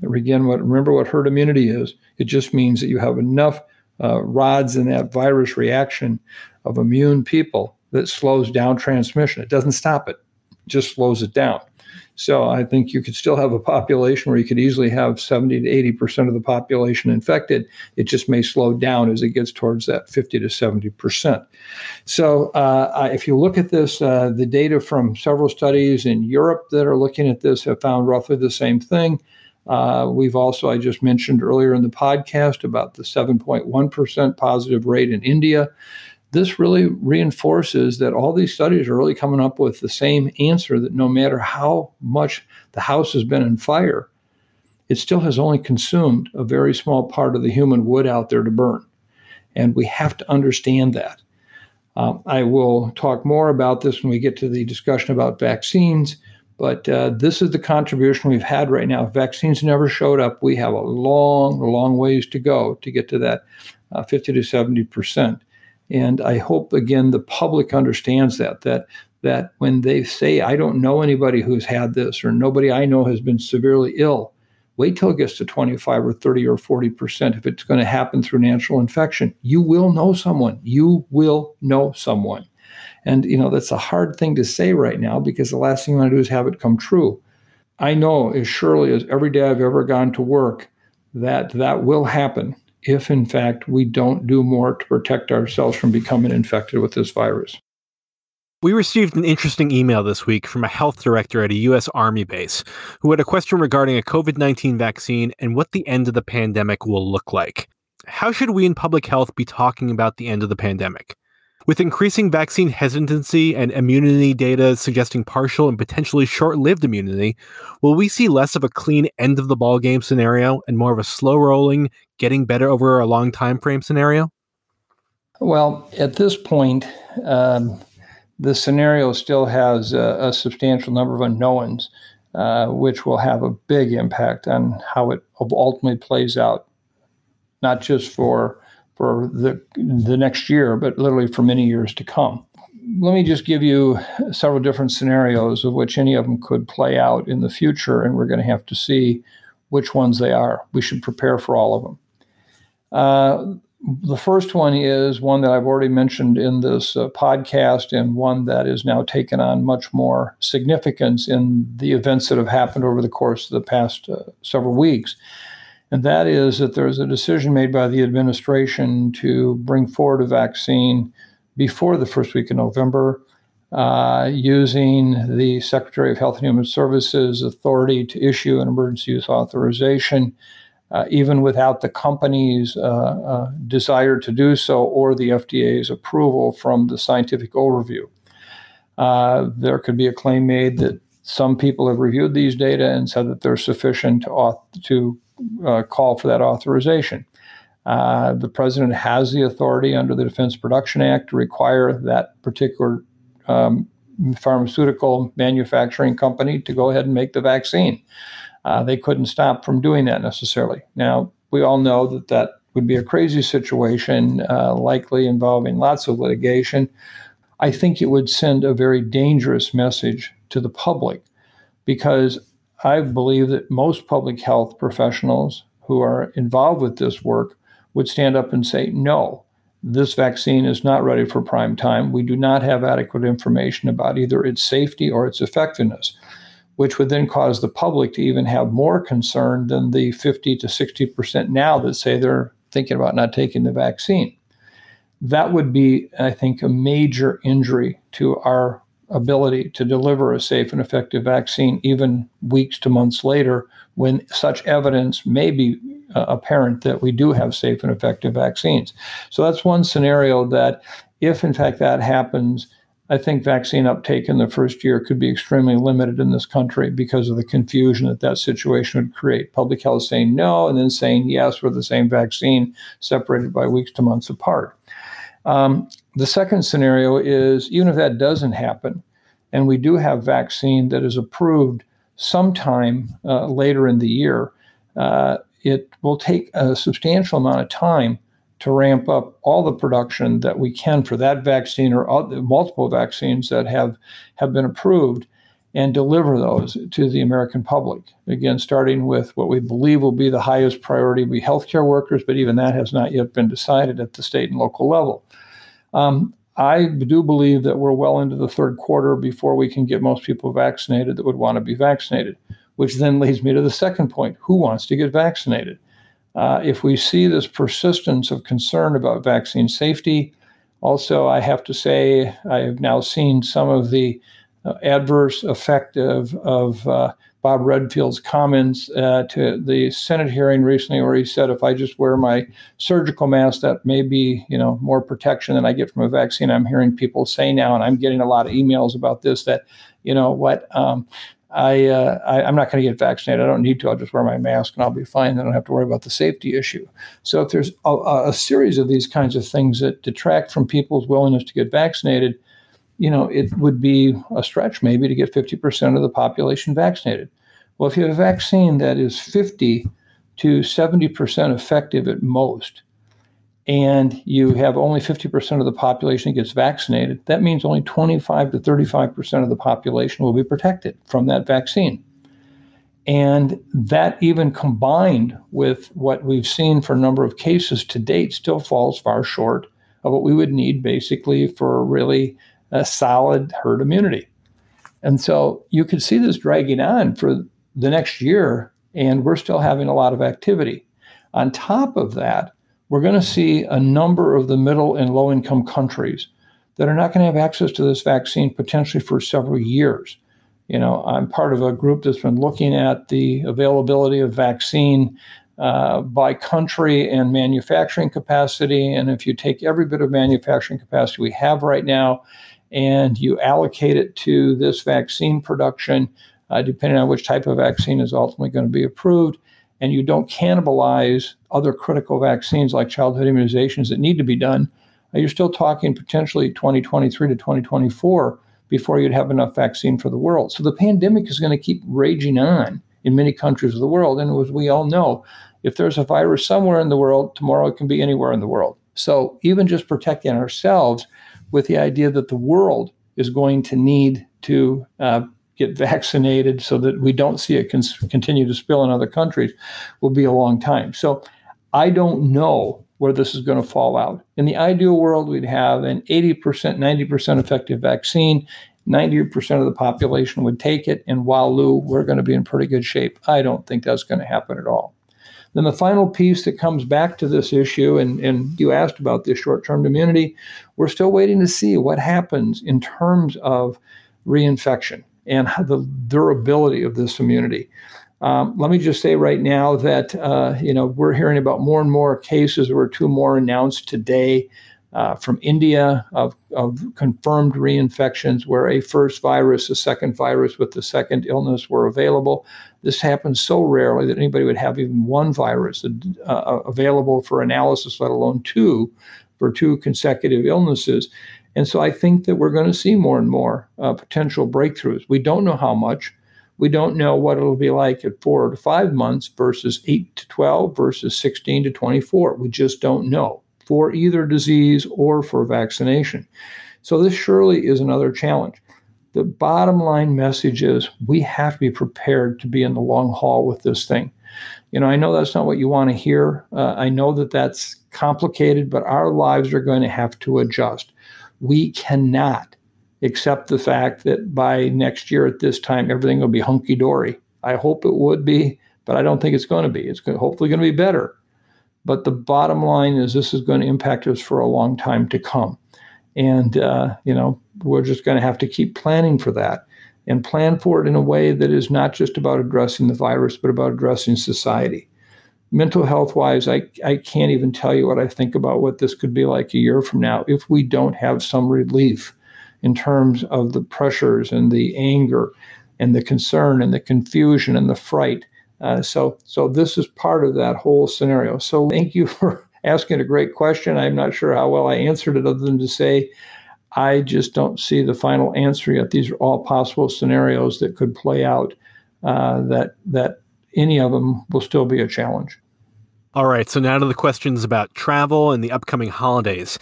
Again, what, remember what herd immunity is it just means that you have enough uh, rods in that virus reaction of immune people that slows down transmission. It doesn't stop it, it just slows it down. So I think you could still have a population where you could easily have 70 to 80% of the population infected. It just may slow down as it gets towards that 50 to 70%. So uh, if you look at this, uh, the data from several studies in Europe that are looking at this have found roughly the same thing. Uh, we've also, I just mentioned earlier in the podcast about the 7.1% positive rate in India this really reinforces that all these studies are really coming up with the same answer that no matter how much the house has been in fire, it still has only consumed a very small part of the human wood out there to burn. And we have to understand that. Um, I will talk more about this when we get to the discussion about vaccines, but uh, this is the contribution we've had right now. Vaccines never showed up, we have a long, long ways to go to get to that uh, 50 to 70 percent. And I hope again the public understands that that that when they say I don't know anybody who's had this or nobody I know has been severely ill, wait till it gets to 25 or 30 or 40 percent. If it's going to happen through natural infection, you will know someone. You will know someone. And you know that's a hard thing to say right now because the last thing you want to do is have it come true. I know as surely as every day I've ever gone to work that that will happen if, in fact, we don't do more to protect ourselves from becoming infected with this virus. We received an interesting email this week from a health director at a U.S. Army base who had a question regarding a COVID 19 vaccine and what the end of the pandemic will look like. How should we in public health be talking about the end of the pandemic? With increasing vaccine hesitancy and immunity data suggesting partial and potentially short-lived immunity, will we see less of a clean end of the ballgame scenario and more of a slow rolling, getting better over a long time frame scenario? Well, at this point, um, the scenario still has a, a, substantial number of unknowns, uh, which will have a big impact on how it ultimately plays out, not just for for the the next year, but literally for many years to come. let me just give you several different scenarios of which any of them could play out in the future, and we're going to have to see which ones they are. We should prepare for all of them. Uh, the first one is one that I've already mentioned in this uh, podcast, and one that is now taken on much more significance in the events that have happened over the course of the past uh, several weeks. And that is that there's a decision made by the administration to bring forward a vaccine before the first week of November, uh, using the Secretary of Health and Human Services authority to issue an emergency use authorization uh, even without the company's uh, uh, desire to do so or the FDA's approval from the scientific overview. Uh, there could be a claim made that some people have reviewed these data and said that they're sufficient to, auth- to uh, call for that authorization. Uh, the president has the authority under the Defense Production Act to require that particular um, pharmaceutical manufacturing company to go ahead and make the vaccine. Uh, they couldn't stop from doing that necessarily. Now, we all know that that would be a crazy situation, uh, likely involving lots of litigation. I think it would send a very dangerous message to the public because I believe that most public health professionals who are involved with this work would stand up and say, no, this vaccine is not ready for prime time. We do not have adequate information about either its safety or its effectiveness which would then cause the public to even have more concern than the 50 to 60% now that say they're thinking about not taking the vaccine. That would be, I think, a major injury to our ability to deliver a safe and effective vaccine even weeks to months later when such evidence may be uh, apparent that we do have safe and effective vaccines. So that's one scenario that if in fact that happens, I think vaccine uptake in the first year could be extremely limited in this country because of the confusion that that situation would create. Public health saying no and then saying yes for the same vaccine, separated by weeks to months apart. Um, the second scenario is even if that doesn't happen, and we do have vaccine that is approved sometime uh, later in the year, uh, it will take a substantial amount of time to ramp up all the production that we can for that vaccine or multiple vaccines that have, have been approved and deliver those to the American public. Again, starting with what we believe will be the highest priority be healthcare workers, but even that has not yet been decided at the state and local level. Um, I do believe that we're well into the third quarter before we can get most people vaccinated that would want to be vaccinated, which then leads me to the second point who wants to get vaccinated? Uh, if we see this persistence of concern about vaccine safety, also, I have to say, I have now seen some of the uh, adverse effect of, of uh, Bob Redfield's comments uh, to the Senate hearing recently, where he said, if I just wear my surgical mask, that may be, you know, more protection than I get from a vaccine. I'm hearing people say now, and I'm getting a lot of emails about this, that, you know, what, um, I, uh, I am not going to get vaccinated. I don't need to. I'll just wear my mask and I'll be fine. I don't have to worry about the safety issue. So if there's a, a series of these kinds of things that detract from people's willingness to get vaccinated, you know, it would be a stretch maybe to get 50% of the population vaccinated. Well, if you have a vaccine that is 50 to 70% effective at most, and you have only 50% of the population gets vaccinated, that means only 25 to 35% of the population will be protected from that vaccine. And that, even combined with what we've seen for a number of cases to date, still falls far short of what we would need basically for really a solid herd immunity. And so you could see this dragging on for the next year, and we're still having a lot of activity. On top of that, we're going to see a number of the middle and low income countries that are not going to have access to this vaccine potentially for several years. You know, I'm part of a group that's been looking at the availability of vaccine uh, by country and manufacturing capacity. And if you take every bit of manufacturing capacity we have right now and you allocate it to this vaccine production, uh, depending on which type of vaccine is ultimately going to be approved, and you don't cannibalize other critical vaccines like childhood immunizations that need to be done, uh, you're still talking potentially 2023 to 2024 before you'd have enough vaccine for the world. So the pandemic is going to keep raging on in many countries of the world. And as we all know, if there's a virus somewhere in the world, tomorrow it can be anywhere in the world. So even just protecting ourselves with the idea that the world is going to need to uh, get vaccinated so that we don't see it continue to spill in other countries will be a long time. So I don't know where this is going to fall out. In the ideal world, we'd have an 80%, 90% effective vaccine. 90% of the population would take it, and Walu, we're going to be in pretty good shape. I don't think that's going to happen at all. Then the final piece that comes back to this issue, and, and you asked about this short term immunity, we're still waiting to see what happens in terms of reinfection and the durability of this immunity. Um, let me just say right now that uh, you know we're hearing about more and more cases. There were two more announced today uh, from India of, of confirmed reinfections, where a first virus, a second virus with the second illness were available. This happens so rarely that anybody would have even one virus uh, uh available for analysis, let alone two, for two consecutive illnesses. And so I think that we're going to see more and more uh, potential breakthroughs. We don't know how much. We don't know what it'll be like at four to five months versus eight to 12 versus 16 to 24. We just don't know for either disease or for vaccination. So this surely is another challenge. The bottom line message is we have to be prepared to be in the long haul with this thing. You know, I know that's not what you want to hear. Uh, I know that that's complicated, but our lives are going to have to adjust. We cannot accept the fact that by next year at this time, everything will be hunky dory. I hope it would be, but I don't think it's going to be. It's hopefully going to be better. But the bottom line is this is going to impact us for a long time to come. And, uh, you know, we're just going to have to keep planning for that and plan for it in a way that is not just about addressing the virus, but about addressing society. Mental health wise, I, I can't even tell you what I think about what this could be like a year from now if we don't have some relief in terms of the pressures and the anger and the concern and the confusion and the fright. Uh, so, so this is part of that whole scenario. So, thank you for asking a great question. I'm not sure how well I answered it, other than to say I just don't see the final answer yet. These are all possible scenarios that could play out. Uh, that that any of them will still be a challenge. All right. So now to the questions about travel and the upcoming holidays.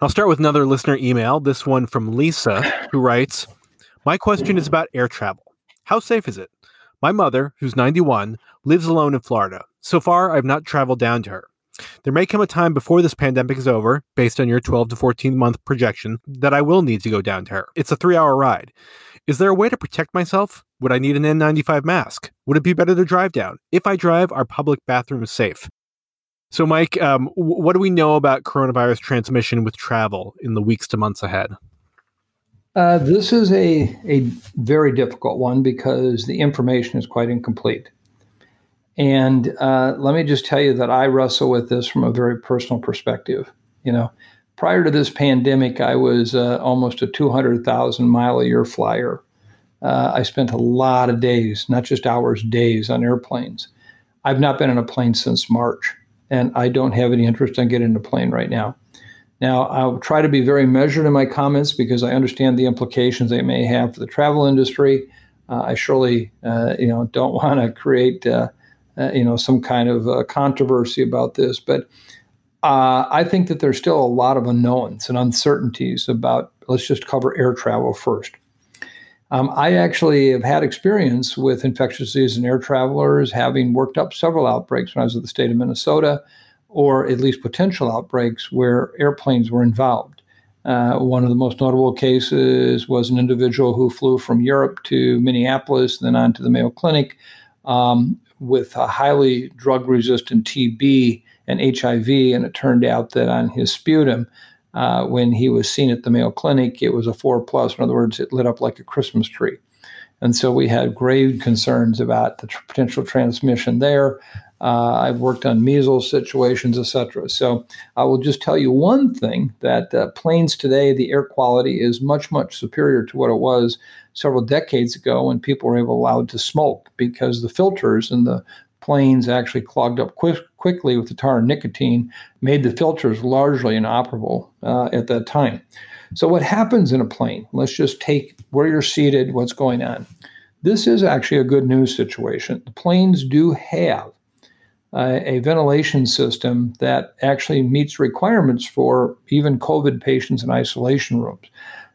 I'll start with another listener email, this one from Lisa, who writes My question is about air travel. How safe is it? My mother, who's 91, lives alone in Florida. So far, I've not traveled down to her. There may come a time before this pandemic is over, based on your 12 to 14 month projection, that I will need to go down to her. It's a three hour ride. Is there a way to protect myself? Would I need an N95 mask? Would it be better to drive down? If I drive, are public bathrooms safe? So, Mike, um, what do we know about coronavirus transmission with travel in the weeks to months ahead? Uh, this is a, a very difficult one because the information is quite incomplete. And uh, let me just tell you that I wrestle with this from a very personal perspective. You know, prior to this pandemic, I was uh, almost a 200,000 mile a year flyer. Uh, I spent a lot of days, not just hours, days on airplanes. I've not been in a plane since March and I don't have any interest in getting in a plane right now. Now, I'll try to be very measured in my comments because I understand the implications they may have for the travel industry. Uh, I surely, uh, you know, don't want to create, uh, uh, you know, some kind of uh, controversy about this. But uh, I think that there's still a lot of unknowns and uncertainties about. Let's just cover air travel first. Um, I actually have had experience with infectious disease and air travelers, having worked up several outbreaks when I was at the state of Minnesota, or at least potential outbreaks where airplanes were involved. Uh, one of the most notable cases was an individual who flew from Europe to Minneapolis, then on to the Mayo Clinic um, with a highly drug resistant TB and HIV. And it turned out that on his sputum, uh, when he was seen at the Mayo Clinic, it was a four plus. In other words, it lit up like a Christmas tree. And so we had grave concerns about the tr- potential transmission there. Uh, I've worked on measles situations, etc. So I will just tell you one thing that uh, planes today, the air quality is much, much superior to what it was several decades ago when people were able allowed to smoke because the filters and the planes actually clogged up quick, quickly with the tar and nicotine, made the filters largely inoperable uh, at that time. So, what happens in a plane? Let's just take where you're seated, what's going on. This is actually a good news situation. The planes do have uh, a ventilation system that actually meets requirements for even COVID patients in isolation rooms.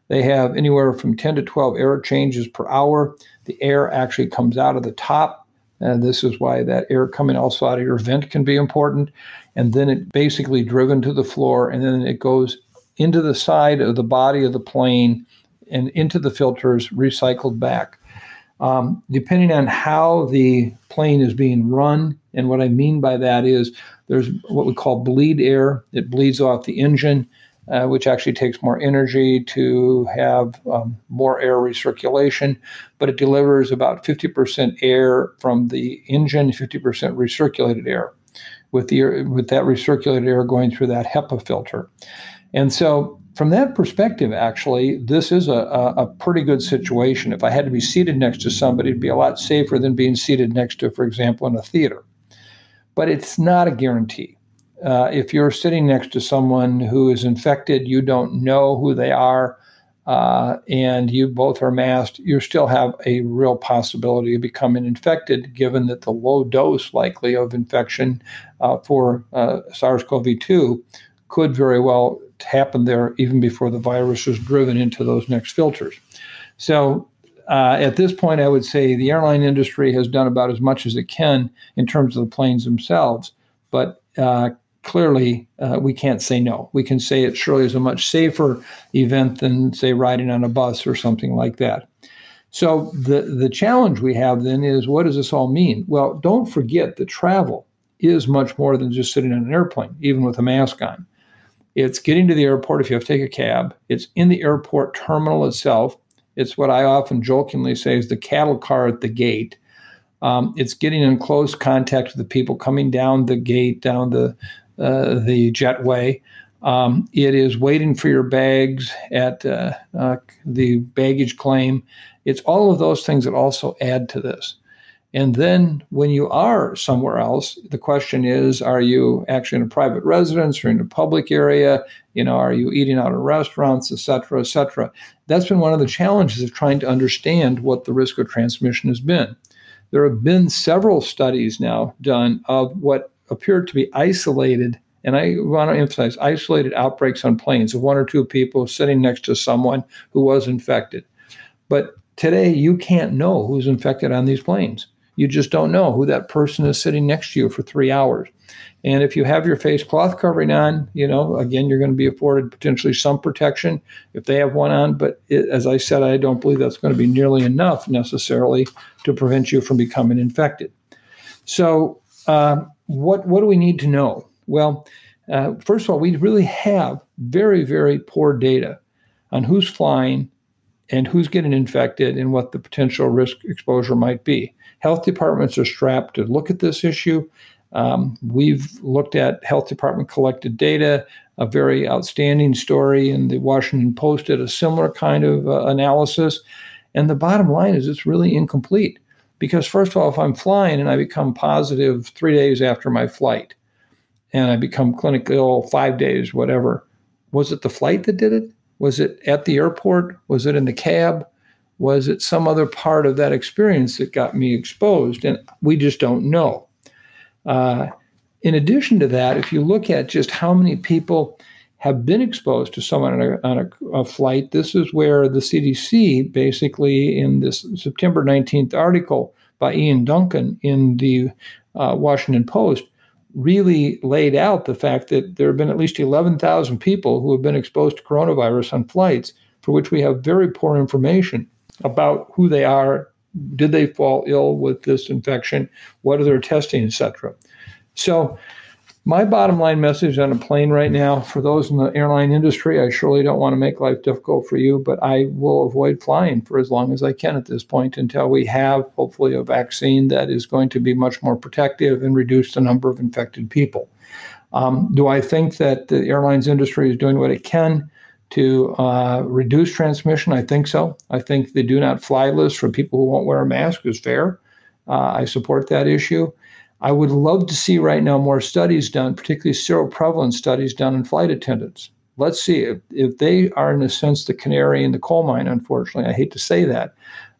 They have anywhere from 10 to 12 air changes per hour. The air actually comes out of the top. And this is why that air coming also out of your vent can be important. And then it basically driven to the floor, and then it goes into the side of the body of the plane and into the filters, recycled back. Um, depending on how the plane is being run, and what I mean by that is there's what we call bleed air. It bleeds off the engine, uh, which actually takes more energy to have um, more air recirculation, but it delivers about 50% air from the engine, 50% recirculated air, with the with that recirculated air going through that HEPA filter. And so from that perspective, actually, this is a, a, a, pretty good situation. If I had to be seated next to somebody, it'd be a lot safer than being seated next to, for example, in a theater. But it's not a guarantee. Uh, if you're sitting next to someone who is infected, you don't know who they are, uh, and you both are masked, you still have a real possibility of becoming infected, given that the low dose likely of infection uh, for uh, SARS CoV 2 could very well happen there even before the virus was driven into those next filters. So uh, at this point, I would say the airline industry has done about as much as it can in terms of the planes themselves, but uh, clearly uh, we can't say no. We can say it surely is a much safer event than, say, riding on a bus or something like that. So the the challenge we have then is what does this all mean? Well, don't forget that travel is much more than just sitting on an airplane, even with a mask on. It's getting to the airport if you have to take a cab. It's in the airport terminal itself. It's what I often jokingly say is the cattle car at the gate. Um, it's getting in close contact with the people coming down the gate, down the uh, the jetway. Um, it is waiting for your bags at uh, uh, the baggage claim. It's all of those things that also add to this. And then when you are somewhere else, the question is, are you actually in a private residence or in a public area? You know, are you eating out of restaurants, et cetera, et cetera? That's been one of the challenges of trying to understand what the risk of transmission has been. There have been several studies now done of what appeared to be isolated, and I want to emphasize isolated outbreaks on planes of one or two people sitting next to someone who was infected. But today, you can't know who's infected on these planes you just don't know who that person is sitting next to you for three hours. And if you have your face cloth covering on, you know, again, you're going to be afforded potentially some protection if they have one on. But it, as I said, I don't believe that's going to be nearly enough necessarily to prevent you from becoming infected. So, uh, what what do we need to know? Well, uh, first of all, we really have very very poor data on who's flying and who's getting infected and what the potential risk exposure might be. Health departments are strapped to look at this issue. Um, we've looked at health department collected data. A very outstanding story in the Washington Post did a similar kind of uh, analysis. And the bottom line is it's really incomplete. Because, first of all, if I'm flying and I become positive three days after my flight and I become clinically ill five days, whatever, was it the flight that did it? Was it at the airport? Was it in the cab? Was it some other part of that experience that got me exposed? And we just don't know. Uh, in addition to that, if you look at just how many people have been exposed to someone on, a, on a, a, flight, this is where the CDC basically, in this September 19th article by Ian Duncan in the uh, Washington Post, really laid out the fact that there have been at least 11,000 people who have been exposed to coronavirus on flights for which we have very poor information about who they are, did they fall ill with this infection, what are their testing, etc. So, my bottom line message on a plane right now for those in the airline industry, I surely don't want to make life difficult for you, but I will avoid flying for as long as I can at this point until we have, hopefully, a vaccine that is going to be much more protective and reduce the number of infected people. Um, do I think that the airlines industry is doing what it can? to uh, reduce transmission? I think so. I think the do not fly list for people who won't wear a mask is fair. Uh, I support that issue. I would love to see right now more studies done, particularly seroprevalence studies done in flight attendants. Let's see if, if they are, in a sense, the canary in the coal mine, unfortunately. I hate to say that.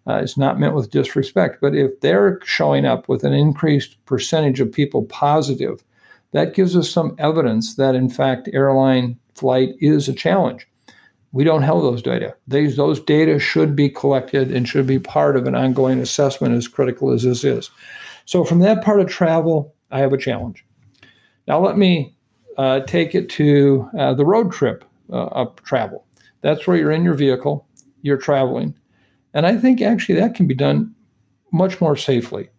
Uh, it's not meant with disrespect, but if they're showing up with an increased percentage of people positive, that gives us some evidence that, in fact, airline flight is a challenge. We don't have those data. These, those data should be collected and should be part of an ongoing assessment, as critical as this is. So, from that part of travel, I have a challenge. Now, let me uh, take it to uh, the road trip uh, travel. That's where you're in your vehicle, you're traveling. And I think actually that can be done much more safely.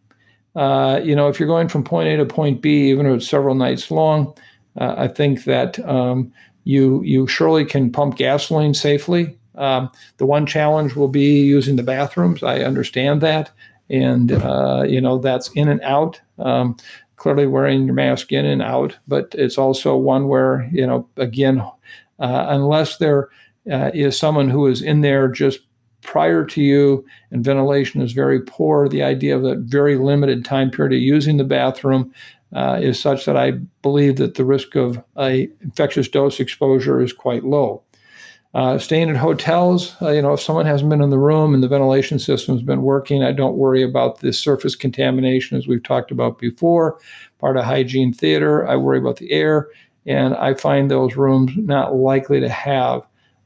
Uh, you know, if you're going from point A to point B, even if it's several nights long, uh, I think that um, you you surely can pump gasoline safely. Um, the one challenge will be using the bathrooms. I understand that, and uh, you know that's in and out. Um, clearly, wearing your mask in and out, but it's also one where you know again, uh, unless there uh, is someone who is in there just prior to you and ventilation is very poor, the idea of a very limited time period of using the bathroom uh, is such that I believe that the risk of a infectious dose exposure is quite low. Uh, staying at hotels, uh, you know, if someone hasn't been in the room and the ventilation system has been working, I don't worry about the surface contamination as we've talked about before. Part of hygiene theater, I worry about the air, and I find those rooms not likely to have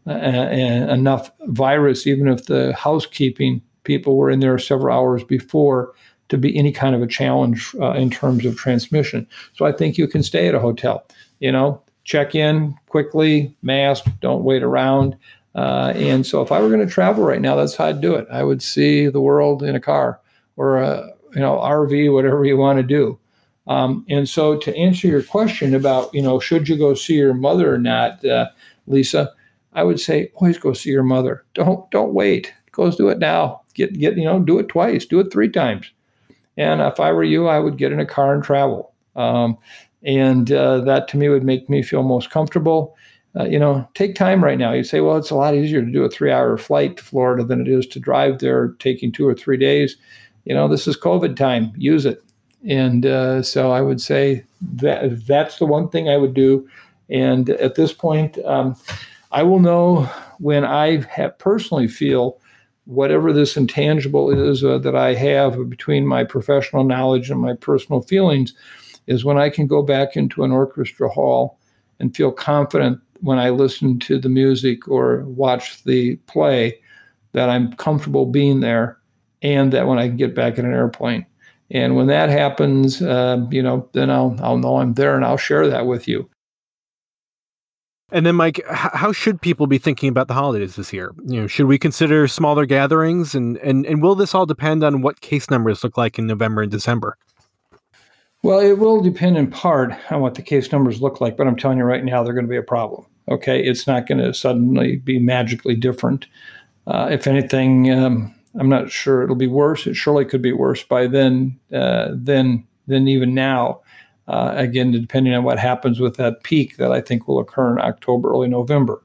uh, enough virus, even if the housekeeping people were in there several hours before to be any kind of a challenge uh, in terms of transmission. So I think you can stay at a hotel. You know, check in quickly, mask, don't wait around. Uh, and so if I were going to travel right now, that's how I'd do it. I would see the world in a car or a you know RV, whatever you want to do. Um, and so to answer your question about you know should you go see your mother or not, uh, Lisa, I would say always go see your mother. Don't don't wait. Go do it now. Get get you know do it twice. Do it three times. And if I were you, I would get in a car and travel. Um, and uh, that to me would make me feel most comfortable. Uh, you know, take time right now. You say, well, it's a lot easier to do a three-hour flight to Florida than it is to drive there, taking two or three days. You know, this is COVID time. Use it. And uh, so I would say that that's the one thing I would do. And at this point, um, I will know when I have personally feel whatever this intangible is uh, that I have between my professional knowledge and my personal feelings is when I can go back into an orchestra hall and feel confident when I listen to the music or watch the play that I'm comfortable being there and that when I can get back in an airplane. And when that happens, uh, you know, then I'll, I'll know I'm there and I'll share that with you. And then, Mike, how should people be thinking about the holidays this year? You know, should we consider smaller gatherings, and and and will this all depend on what case numbers look like in November and December? Well, it will depend in part on what the case numbers look like, but I'm telling you right now, they're going to be a problem. Okay, it's not going to suddenly be magically different. Uh, if anything, um, I'm not sure it'll be worse. It surely could be worse by then uh, than than even now. Uh, again, depending on what happens with that peak that I think will occur in October, early November.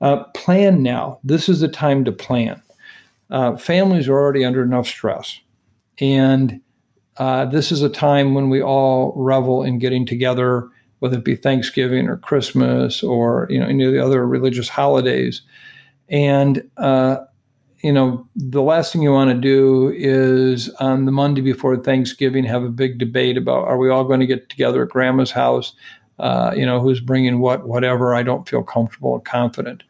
Uh, plan now. This is the time to plan. Uh, families are already under enough stress. And uh, this is a time when we all revel in getting together, whether it be Thanksgiving or Christmas or you know any of the other religious holidays. And uh, you know, the last thing you want to do is on the Monday before Thanksgiving have a big debate about are we all going to get together at grandma's house? Uh, you know, who's bringing what, whatever. I don't feel comfortable and confident.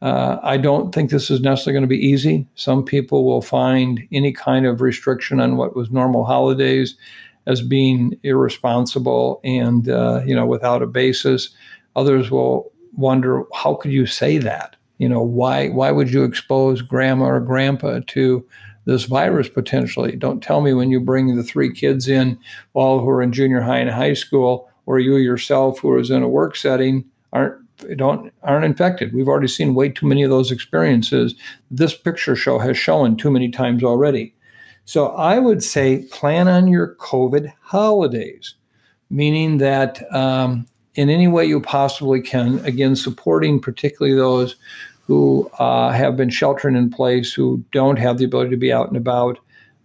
Uh, I don't think this is necessarily going to be easy. Some people will find any kind of restriction on what was normal holidays as being irresponsible and uh, you know without a basis. Others will wonder how could you say that? you know why why would you expose grandma or grandpa to this virus potentially don't tell me when you bring the three kids in all who are in junior high and high school or you yourself who is in a work setting aren't don't aren't infected we've already seen way too many of those experiences this picture show has shown too many times already so i would say plan on your covid holidays meaning that um, in any way you possibly can again supporting particularly those who uh, have been sheltering in place, who don't have the ability to be out and about.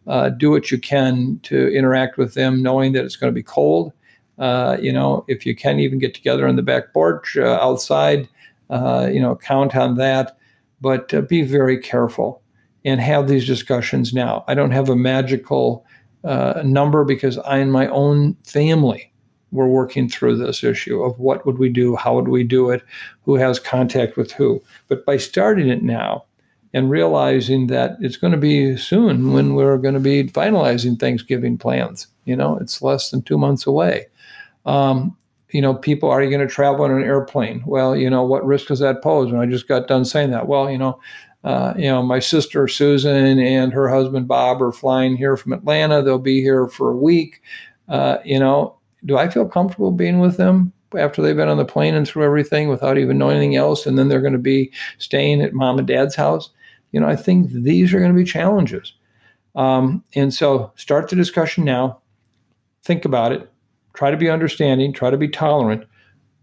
Uh, do what you can to interact with them, knowing that it's going to be cold. Uh, you know, if you can even get together on the back porch uh, outside, uh, you know, count on that. But uh, be very careful. and have these discussions now. I don't have a magical uh, number because I and my own family we're working through this issue of what would we do, how would we do it, who has contact with who. But by starting it now and realizing that it's going to be soon when we're going to be finalizing Thanksgiving plans, you know, it's less than two months away. Um, you know, people are you going to travel on an airplane? Well, you know, what risk does that pose? And I just got done saying that. Well, you know, uh, you know, my sister Susan and her husband Bob are flying here from Atlanta. They'll be here for a week. Uh, you know, do I feel comfortable being with them after they've been on the plane and through everything without even knowing anything else? And then they're going to be staying at mom and dad's house. You know, I think these are going to be challenges. Um, and so start the discussion now. Think about it. Try to be understanding. Try to be tolerant,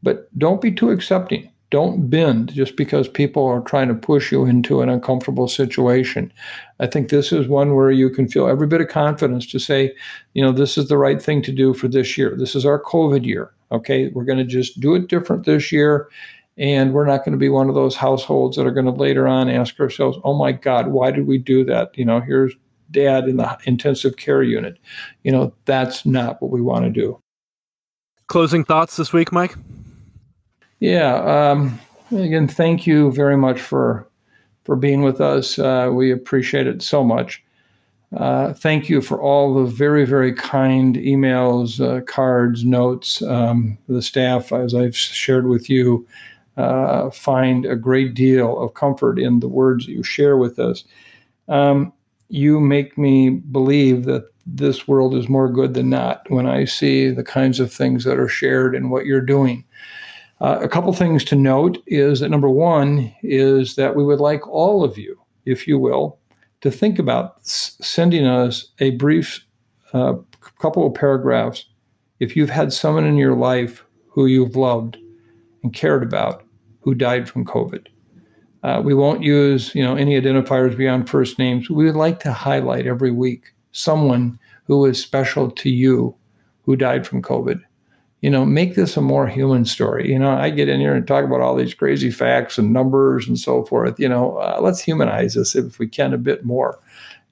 but don't be too accepting. Don't bend just because people are trying to push you into an uncomfortable situation. I think this is one where you can feel every bit of confidence to say, you know, this is the right thing to do for this year. This is our COVID year. Okay. We're going to just do it different this year. And we're not going to be one of those households that are going to later on ask ourselves, oh my God, why did we do that? You know, here's dad in the intensive care unit. You know, that's not what we want to do. Closing thoughts this week, Mike? Yeah. Um, again, thank you very much for for being with us. Uh, we appreciate it so much. Uh, thank you for all the very, very kind emails, uh, cards, notes. Um, the staff, as I've shared with you, uh, find a great deal of comfort in the words you share with us. Um, you make me believe that this world is more good than not when I see the kinds of things that are shared and what you're doing. Uh, a couple things to note is that number one is that we would like all of you, if you will, to think about s- sending us a brief uh, couple of paragraphs if you've had someone in your life who you've loved and cared about who died from COVID. Uh, we won't use you know any identifiers beyond first names. We would like to highlight every week someone who is special to you who died from COVID you know, make this a more human story. You know, I get in here and talk about all these crazy facts and numbers and so forth. You know, uh, let's humanize this if we can a bit more.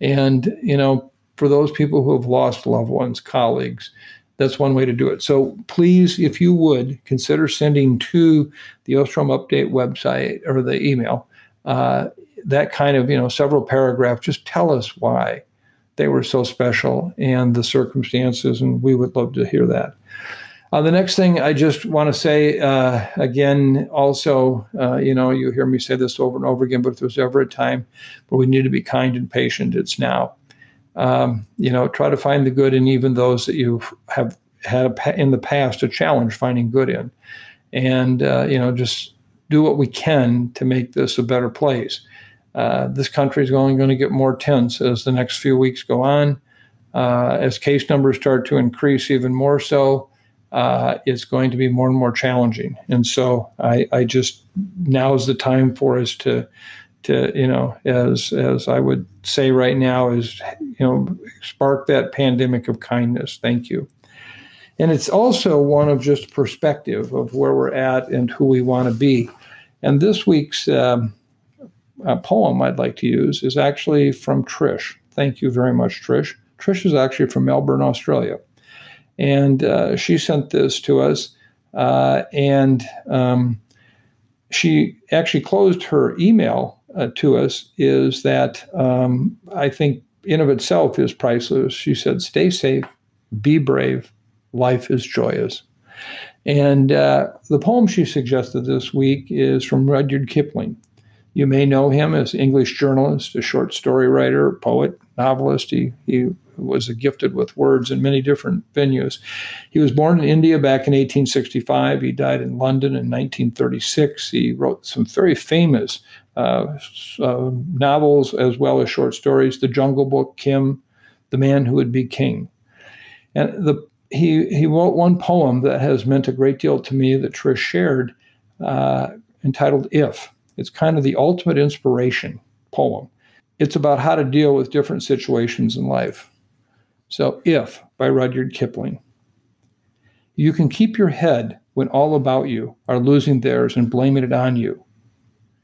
And, you know, for those people who have lost loved ones, colleagues, that's one way to do it. So please, if you would, consider sending to the Osterholm Update website or the email uh, that kind of, you know, several paragraphs. Just tell us why they were so special and the circumstances, and we would love to hear that. Uh, the next thing I just want to say uh, again, also, uh, you know, you hear me say this over and over again, but if there's ever a time where we need to be kind and patient, it's now. Um, you know, try to find the good in even those that you have had in the past a challenge finding good in, and uh, you know, just do what we can to make this a better place. Uh, this country is only going to get more tense as the next few weeks go on, uh, as case numbers start to increase even more so uh, is going to be more and more challenging. And so I, I just now is the time for us to to you know as as I would say right now is you know spark that pandemic of kindness. Thank you. And it's also one of just perspective of where we're at and who we want to be. And this week's um, poem I'd like to use is actually from Trish. Thank you very much, Trish. Trish is actually from Melbourne, Australia. And uh, she sent this to us. Uh, and um, she actually closed her email uh, to us is that um, I think in of itself is priceless. She said, stay safe, be brave, life is joyous. And uh, the poem she suggested this week is from Rudyard Kipling. You may know him as English journalist, a short story writer, poet, novelist. He, he was gifted with words in many different venues. He was born in India back in 1865. He died in London in 1936. He wrote some very famous novels as well as short stories The Jungle Book, Kim, The Man Who Would Be King. And the, he, he wrote one poem that has meant a great deal to me that Trish shared uh, entitled If. It's kind of the ultimate inspiration poem. It's about how to deal with different situations in life. So, If by Rudyard Kipling. You can keep your head when all about you are losing theirs and blaming it on you.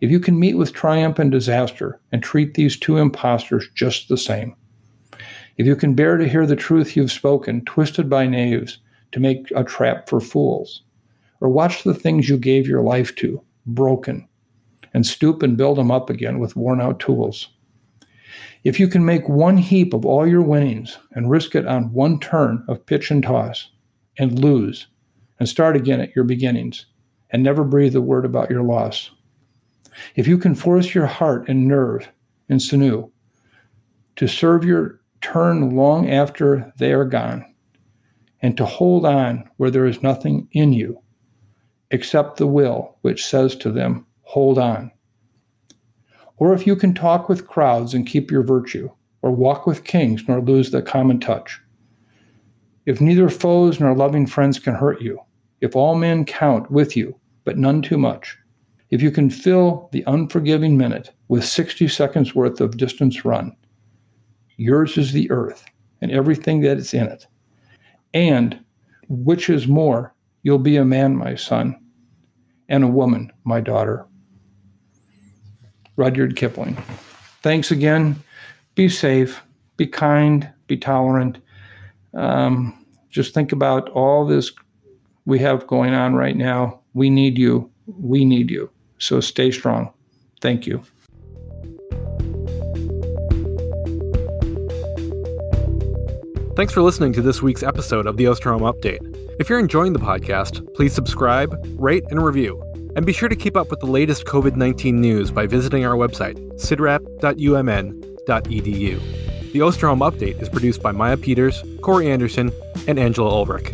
if you can meet with triumph and disaster and treat these two impostors just the same, if you can bear to hear the truth you've spoken, twisted by knaves to make a trap for fools, or watch the things you gave your life to broken and stoop and build them up again with worn out tools. If you can make one heap of all your winnings and risk it on one turn of pitch and toss and lose and start again at your beginnings and never breathe a word about your loss. If you can force your heart and nerve and sinew to serve your turn long after they are gone, and to hold on where there is nothing in you except the will which says to them, Hold on. Or if you can talk with crowds and keep your virtue, or walk with kings nor lose the common touch. If neither foes nor loving friends can hurt you, if all men count with you, but none too much, if you can fill the unforgiving minute with 60 seconds worth of distance run, Yours is the earth and everything that is in it. And, which is more, you'll be a man, my son, and a woman, my daughter. Rudyard Kipling. Thanks again. Be safe, be kind, be tolerant. Um, just think about all this we have going on right now. We need you. We need you. So stay strong. Thank you. Thanks for listening to this week's episode of the Osterholm Update. If you're enjoying the podcast, please subscribe, rate, and review. And be sure to keep up with the latest COVID 19 news by visiting our website, cidrap.umn.edu. The Osterholm Update is produced by Maya Peters, Corey Anderson, and Angela Ulrich.